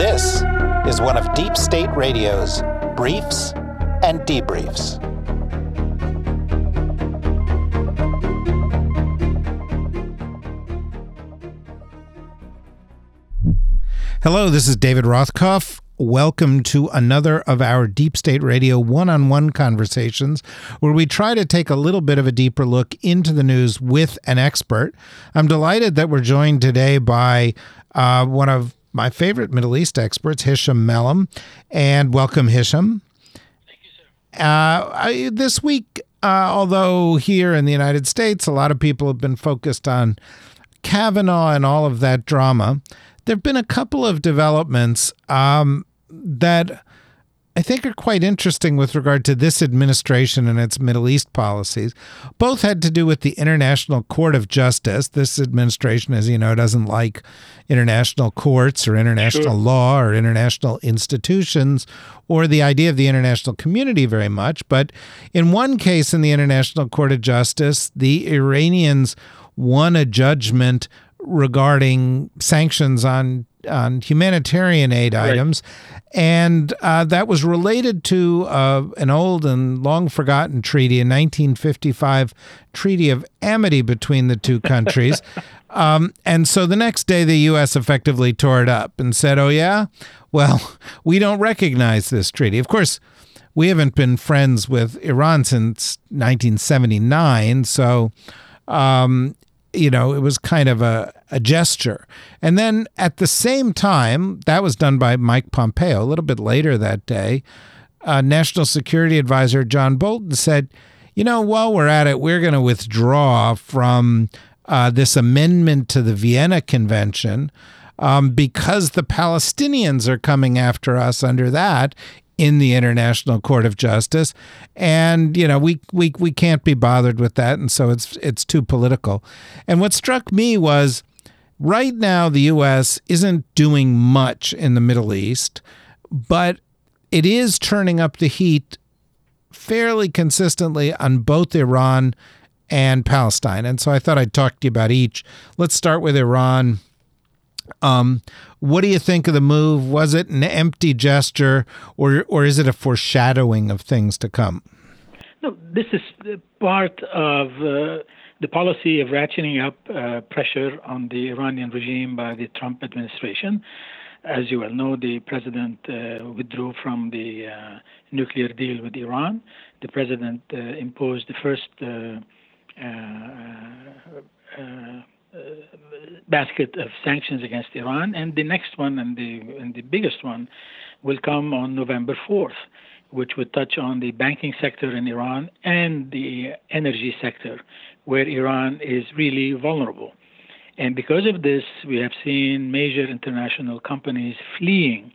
This is one of Deep State Radio's briefs and debriefs. Hello, this is David Rothkopf. Welcome to another of our Deep State Radio one on one conversations, where we try to take a little bit of a deeper look into the news with an expert. I'm delighted that we're joined today by uh, one of my favorite Middle East experts, Hisham Melhem. And welcome, Hisham. Thank you, sir. Uh, I, this week, uh, although here in the United States, a lot of people have been focused on Kavanaugh and all of that drama there have been a couple of developments um, that I think are quite interesting with regard to this administration and its Middle East policies. Both had to do with the International Court of Justice. This administration, as you know, doesn't like international courts or international sure. law or international institutions or the idea of the international community very much. But in one case in the International Court of Justice, the Iranians won a judgment regarding sanctions on on humanitarian aid right. items, and uh, that was related to uh, an old and long forgotten treaty, a 1955 treaty of amity between the two countries. um, and so the next day, the U.S. effectively tore it up and said, "Oh yeah, well, we don't recognize this treaty." Of course. We haven't been friends with Iran since 1979, so um, you know, it was kind of a, a gesture. And then at the same time, that was done by Mike Pompeo a little bit later that day. Uh, National Security Advisor John Bolton said, you know, while we're at it, we're going to withdraw from uh, this amendment to the Vienna Convention. Um, because the Palestinians are coming after us under that in the International Court of Justice, and you know we we we can't be bothered with that, and so it's it's too political. And what struck me was right now the U.S. isn't doing much in the Middle East, but it is turning up the heat fairly consistently on both Iran and Palestine. And so I thought I'd talk to you about each. Let's start with Iran. Um, what do you think of the move? Was it an empty gesture, or or is it a foreshadowing of things to come? No, this is part of uh, the policy of ratcheting up uh, pressure on the Iranian regime by the Trump administration. As you well know, the president uh, withdrew from the uh, nuclear deal with Iran. The president uh, imposed the first uh, uh, basket of sanctions against Iran, and the next one and the and the biggest one will come on November 4th, which would touch on the banking sector in Iran and the energy sector, where Iran is really vulnerable. And because of this, we have seen major international companies fleeing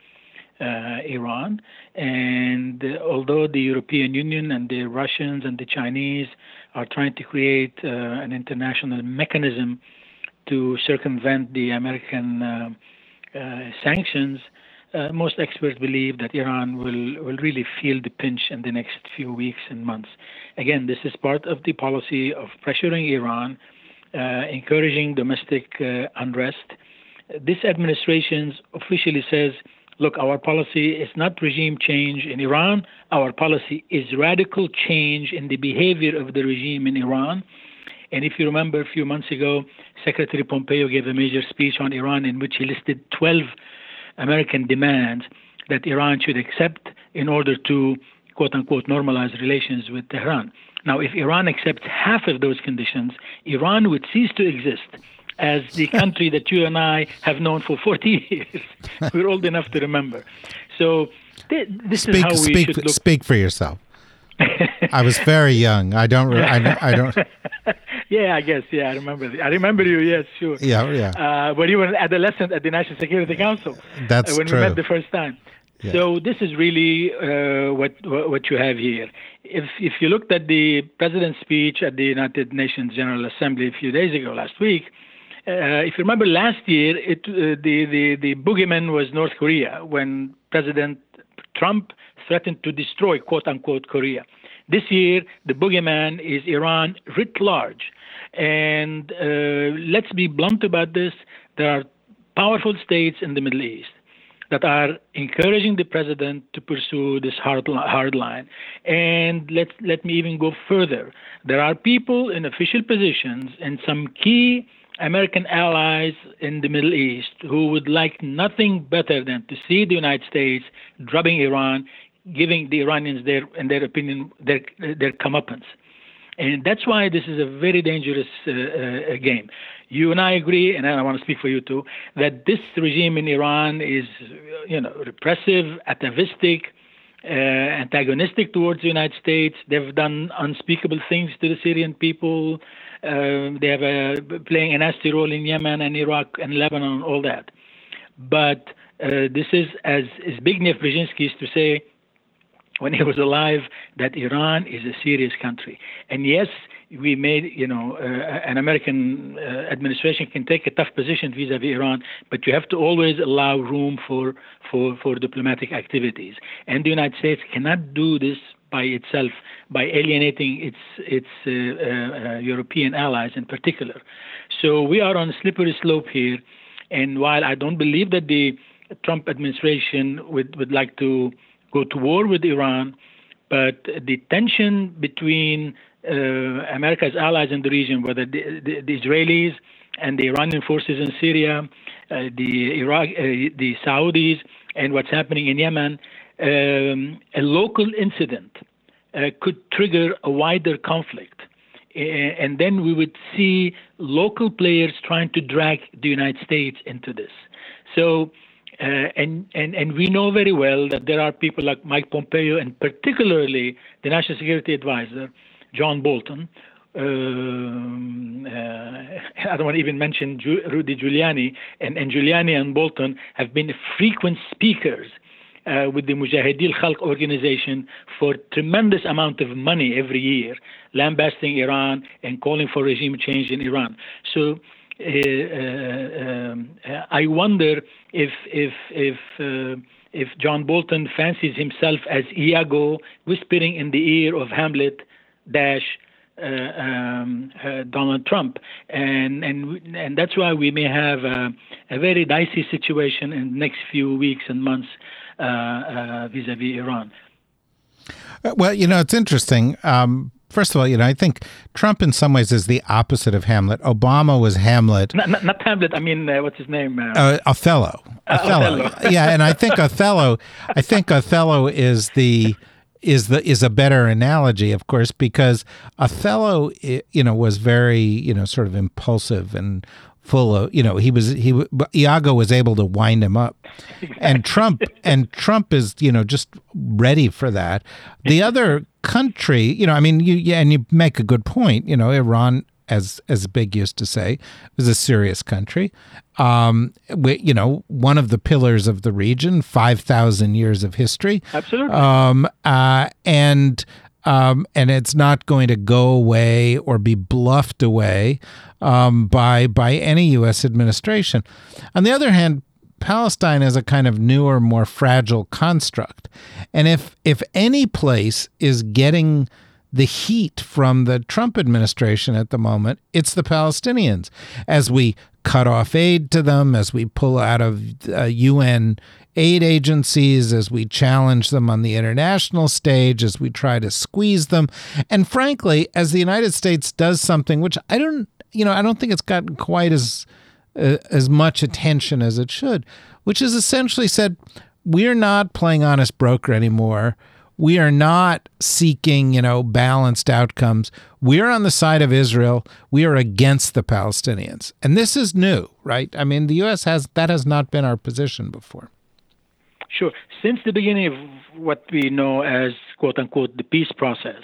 uh, Iran. And uh, although the European Union and the Russians and the Chinese are trying to create uh, an international mechanism to circumvent the American uh, uh, sanctions, uh, most experts believe that Iran will, will really feel the pinch in the next few weeks and months. Again, this is part of the policy of pressuring Iran, uh, encouraging domestic uh, unrest. This administration officially says, look, our policy is not regime change in Iran, our policy is radical change in the behavior of the regime in Iran. And if you remember a few months ago, Secretary Pompeo gave a major speech on Iran in which he listed 12 American demands that Iran should accept in order to, quote unquote, normalize relations with Tehran. Now, if Iran accepts half of those conditions, Iran would cease to exist as the country that you and I have known for 40 years. We're old enough to remember. So, th- this speak, is how we speak, should look. Speak for yourself. I was very young. I don't. I, I don't. yeah, I guess. Yeah, I remember. I remember you. Yes, sure. Yeah, yeah. Uh, but you were an adolescent at the National Security Council. That's uh, when true. we met the first time. Yeah. So this is really uh, what what you have here. If if you looked at the president's speech at the United Nations General Assembly a few days ago, last week, uh, if you remember last year, it, uh, the the the boogeyman was North Korea when President Trump threatened to destroy quote unquote Korea. This year, the boogeyman is Iran writ large. And uh, let's be blunt about this. There are powerful states in the Middle East. that are encouraging the president to pursue this hard, hard line. And let, let me even go further. There are people in official positions and some key American allies in the Middle East who would like nothing better than to see the United States drubbing Iran, giving the Iranians their, in their opinion, their their comeuppance. And that's why this is a very dangerous uh, uh, game. You and I agree, and I want to speak for you too, that this regime in Iran is, you know, repressive, atavistic, uh, antagonistic towards the United States. They've done unspeakable things to the Syrian people. Uh, they have a, playing a nasty role in Yemen and Iraq and Lebanon, and all that. But uh, this is, as Zbigniew Brzezinski used to say when he was alive, that Iran is a serious country. And yes, we made, you know, uh, an American uh, administration can take a tough position vis-à-vis Iran, but you have to always allow room for, for, for diplomatic activities. And the United States cannot do this by itself by alienating its its uh, uh, European allies in particular. So we are on a slippery slope here. And while I don't believe that the Trump administration would, would like to go to war with Iran, but the tension between uh, America's allies in the region, whether the, the, the Israelis and the Iranian forces in Syria, uh, the Iraq, uh, the Saudis, and what's happening in Yemen, um, a local incident uh, could trigger a wider conflict. And then we would see local players trying to drag the United States into this. So, uh, and, and, and we know very well that there are people like Mike Pompeo and particularly the National Security Advisor, John Bolton, um, uh, I don't want to even mention Rudy Giuliani, and, and Giuliani and Bolton have been frequent speakers uh, with the Mujahideen Khalq organization for tremendous amount of money every year, lambasting Iran and calling for regime change in Iran. So I wonder if if if uh, if John Bolton fancies himself as Iago, whispering in the ear of Hamlet, dash. Uh, um, uh, Donald Trump, and and and that's why we may have a, a very dicey situation in the next few weeks and months uh, uh, vis-a-vis Iran. Uh, well, you know, it's interesting. Um, first of all, you know, I think Trump in some ways is the opposite of Hamlet. Obama was Hamlet. Not, not, not Hamlet. I mean, uh, what's his name? Uh, uh, Othello. Othello. Othello. yeah, and I think Othello. I think Othello is the is the is a better analogy, of course, because Othello, you know, was very you know sort of impulsive and full of you know he was he Iago was able to wind him up and Trump and Trump is you know just ready for that the other country you know I mean you yeah and you make a good point you know Iran as as Zbig used to say was a serious country um we, you know one of the pillars of the region 5000 years of history absolutely um uh and um, and it's not going to go away or be bluffed away um, by by any U.S. administration. On the other hand, Palestine is a kind of newer, more fragile construct, and if if any place is getting the heat from the Trump administration at the moment, it's the Palestinians. As we cut off aid to them, as we pull out of uh, UN aid agencies, as we challenge them on the international stage, as we try to squeeze them. And frankly, as the United States does something which I don't, you know, I don't think it's gotten quite as as much attention as it should, which is essentially said, we're not playing honest broker anymore. We are not seeking, you know, balanced outcomes. We're on the side of Israel. We are against the Palestinians. And this is new, right? I mean, the US has that has not been our position before. Sure. Since the beginning of what we know as quote unquote the peace process,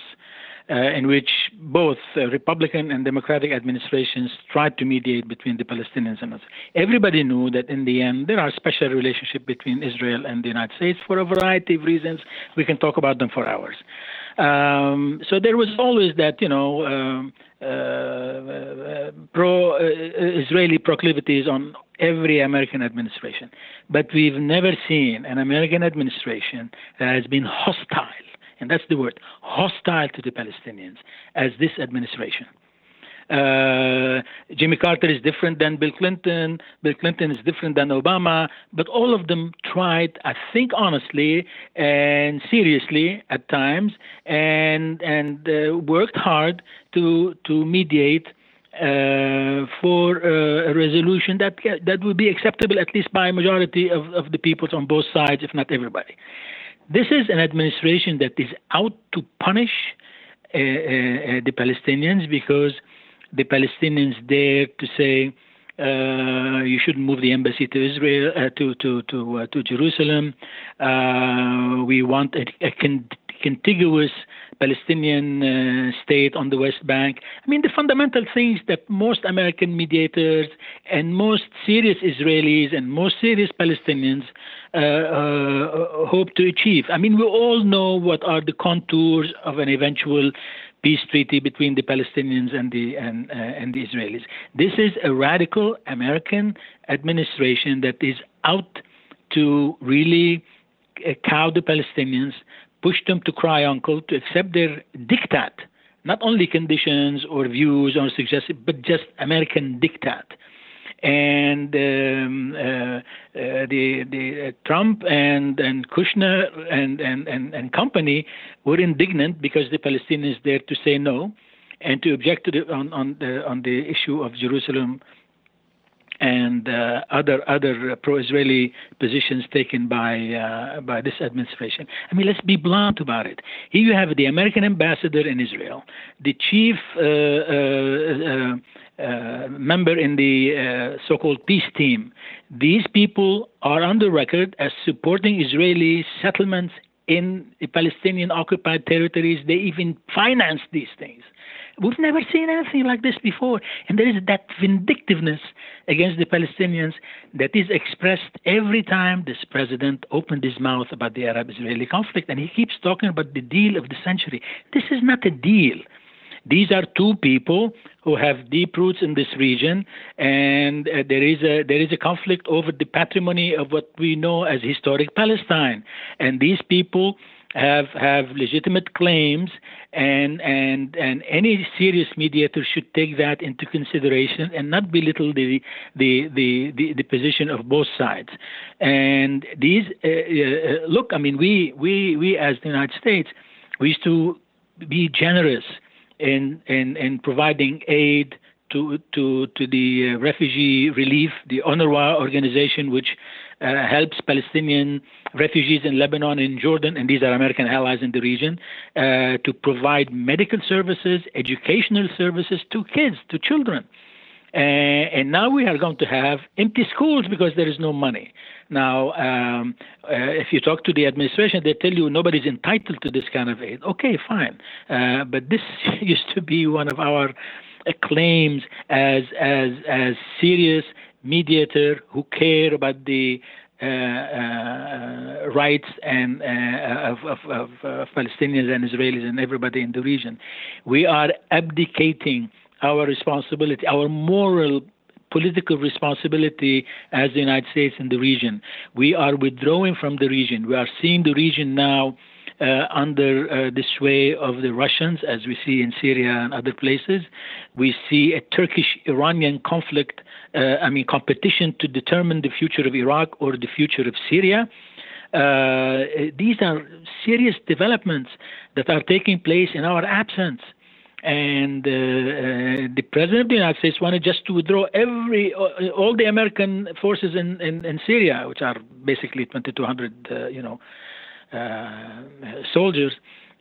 in which both uh, Republican and Democratic administrations tried to mediate between the Palestinians and us. Everybody knew that in the end there are special relationships between Israel and the United States for a variety of reasons. We can talk about them for hours. Um, so there was always that, you know, um, uh, uh, pro-Israeli uh, proclivities on every American administration, but we've never seen an American administration that has been hostile and that's the word, hostile to the Palestinians as this administration. Uh, Jimmy Carter is different than Bill Clinton. Bill Clinton is different than Obama. But all of them tried, I think, honestly and seriously at times, and and uh, worked hard to to mediate uh, for uh, a resolution that that would be acceptable at least by a majority of, of the peoples on both sides, if not everybody. This is an administration that is out to punish uh, uh the Palestinians because the Palestinians dare to say uh, you shouldn't move the embassy to Israel uh, to to to uh, to Jerusalem. Uh, we want a, a con- contiguous Palestinian uh, state on the West Bank. I mean, the fundamental things that most American mediators and most serious Israelis and most serious Palestinians uh, uh, hope to achieve. I mean, we all know what are the contours of an eventual peace treaty between the Palestinians and the and, uh, and the Israelis. This is a radical American administration that is out to really uh, cow the Palestinians, push them to cry uncle, to accept their diktat, not only conditions or views or suggestions, but just American diktat. And um, uh, uh, the the uh, Trump and and Kushner and, and and and company were indignant because the Palestinians dared to say no, and to object to the on on the on the issue of Jerusalem and uh, other other pro-Israeli positions taken by uh, by this administration. I mean, let's be blunt about it. Here you have the American ambassador in Israel, the chief uh, uh, uh member in the uh, so-called peace team. These people are on the record as supporting Israeli settlements in the Palestinian occupied territories. They even finance these things. We've never seen anything like this before. And there is that vindictiveness against the Palestinians that is expressed every time this president opened his mouth about the Arab Israeli conflict. And he keeps talking about the deal of the century. This is not a deal. These are two people who have deep roots in this region, and uh, there is a there is a conflict over the patrimony of what we know as historic Palestine. And these people have have legitimate claims and and and any serious mediator should take that into consideration and not belittle the the the the, the position of both sides. And these uh, uh, look i mean we we we as the united states we used to be generous in in in providing aid to to to the refugee relief the UNRWA organization which uh, helps Palestinian refugees in Lebanon and Jordan, and these are American allies in the region, uh, to provide medical services, educational services to kids, to children. Uh, and now we are going to have empty schools because there is no money. Now, um, uh, if you talk to the administration, they tell you nobody's entitled to this kind of aid. Okay, fine. Uh, but this used to be one of our uh, claims as as as serious mediator who care about the uh, uh, rights and uh, of, of, of Palestinians and Israelis and everybody in the region. We are abdicating our responsibility, our moral political responsibility as the United States in the region. We are withdrawing from the region. We are seeing the region now uh, under uh, the sway of the Russians, as we see in Syria and other places. We see a Turkish Iranian conflict, uh, I mean, competition to determine the future of Iraq or the future of Syria. Uh, these are serious developments that are taking place in our absence and uh, uh, the president of the United States wanted just to withdraw every all the American forces in, in, in Syria, which are basically 2,200, uh, you know, uh, soldiers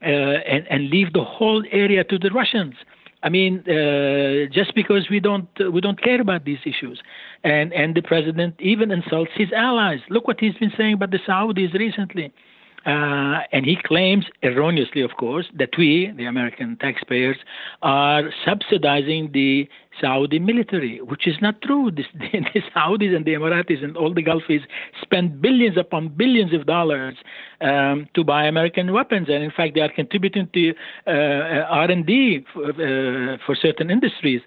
uh, and, and leave the whole area to the Russians. I mean, uh, just because we don't uh, we don't care about these issues, and and the president even insults his allies. Look what he's been saying about the Saudis recently. Uh, and he claims, erroneously, of course, that we, the American taxpayers, are subsidizing the Saudi military, which is not true. This, the, the Saudis and the Emiratis and all the Gulfies spend billions upon billions of dollars um, to buy American weapons, and in fact, they are contributing to uh, R&D for, uh, for certain industries.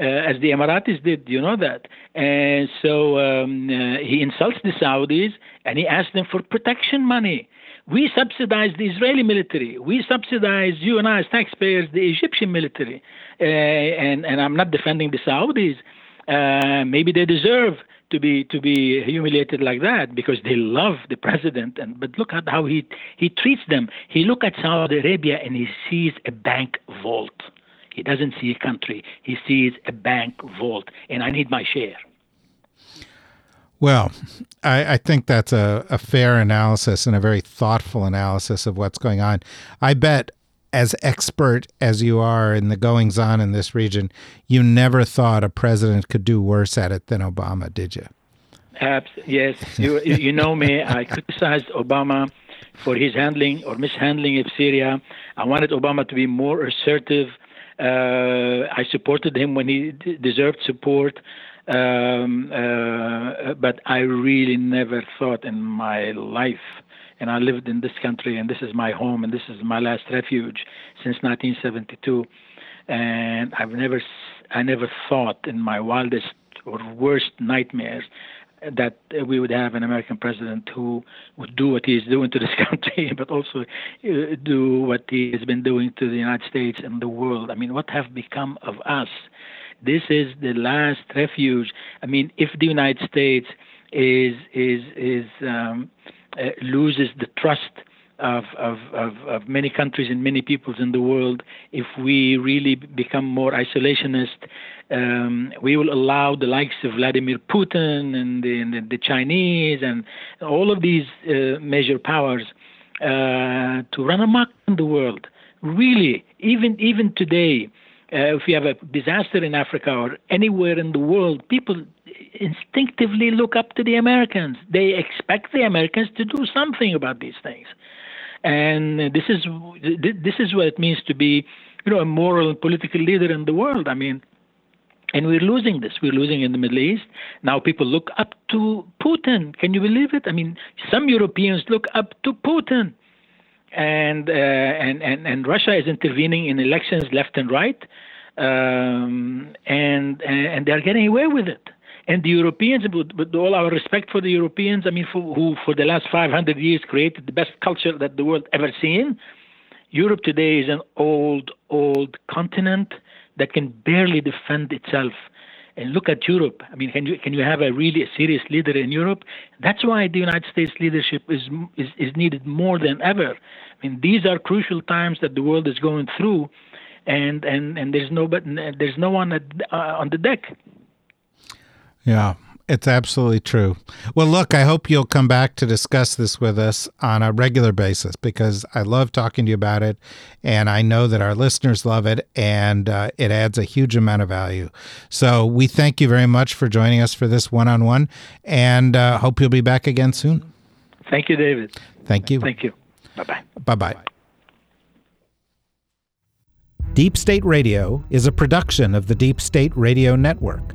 Uh, as the Emiratis did, you know that. And so um, uh, he insults the Saudis and he asks them for protection money We subsidize the Israeli military. We subsidize, you and I as taxpayers, the Egyptian military. Uh, and, and I'm not defending the Saudis. Uh, maybe they deserve to be to be humiliated like that because they love the president and but look at how he he treats them he look at Saudi Arabia and he sees a bank vault he doesn't see a country he sees a bank vault and I need my share well, I, I, think that's a, a fair analysis and a very thoughtful analysis of what's going on. I bet, as expert as you are in the goings on in this region, you never thought a president could do worse at it than Obama, did you? Abs- yes, you, you know me. I criticized Obama for his handling or mishandling of Syria. I wanted Obama to be more assertive. Uh, I supported him when he d- deserved support. Um, uh, but I really never thought in my life, and I lived in this country, and this is my home, and this is my last refuge since 1972. And I've never, I never thought in my wildest or worst nightmares that we would have an American president who would do what he is doing to this country, but also uh, do what he has been doing to the United States and the world. I mean, what have become of us? This is the last refuge. I mean, if the United States is is is um, uh, loses the trust of, of, of, of, many countries and many peoples in the world, if we really become more isolationist, um, we will allow the likes of Vladimir Putin and the, and the Chinese and all of these uh, major powers uh, to run amok in the world. Really, even even today, uh, if you have a disaster in Africa or anywhere in the world, people instinctively look up to the Americans. They expect the Americans to do something about these things, and this is this is what it means to be, you know, a moral and political leader in the world. I mean, and we're losing this. We're losing in the Middle East. Now people look up to Putin. Can you believe it? I mean, some Europeans look up to Putin and uh, and and and Russia is intervening in elections left and right, um, and and they're getting away with it. And the Europeans, with, with all our respect for the Europeans, I mean, for, who for the last 500 years created the best culture that the world ever seen, Europe today is an old, old continent that can barely defend itself and look at Europe. I mean, can you can you have a really serious leader in Europe? That's why the United States leadership is is, is needed more than ever. I mean, these are crucial times that the world is going through, and and and there's no but there's no one at, uh, on the deck. Yeah, it's absolutely true. Well, look, I hope you'll come back to discuss this with us on a regular basis because I love talking to you about it. And I know that our listeners love it and uh, it adds a huge amount of value. So we thank you very much for joining us for this one on one and uh, hope you'll be back again soon. Thank you, David. Thank you. Thank you. Bye bye. Bye bye. Deep State Radio is a production of the Deep State Radio Network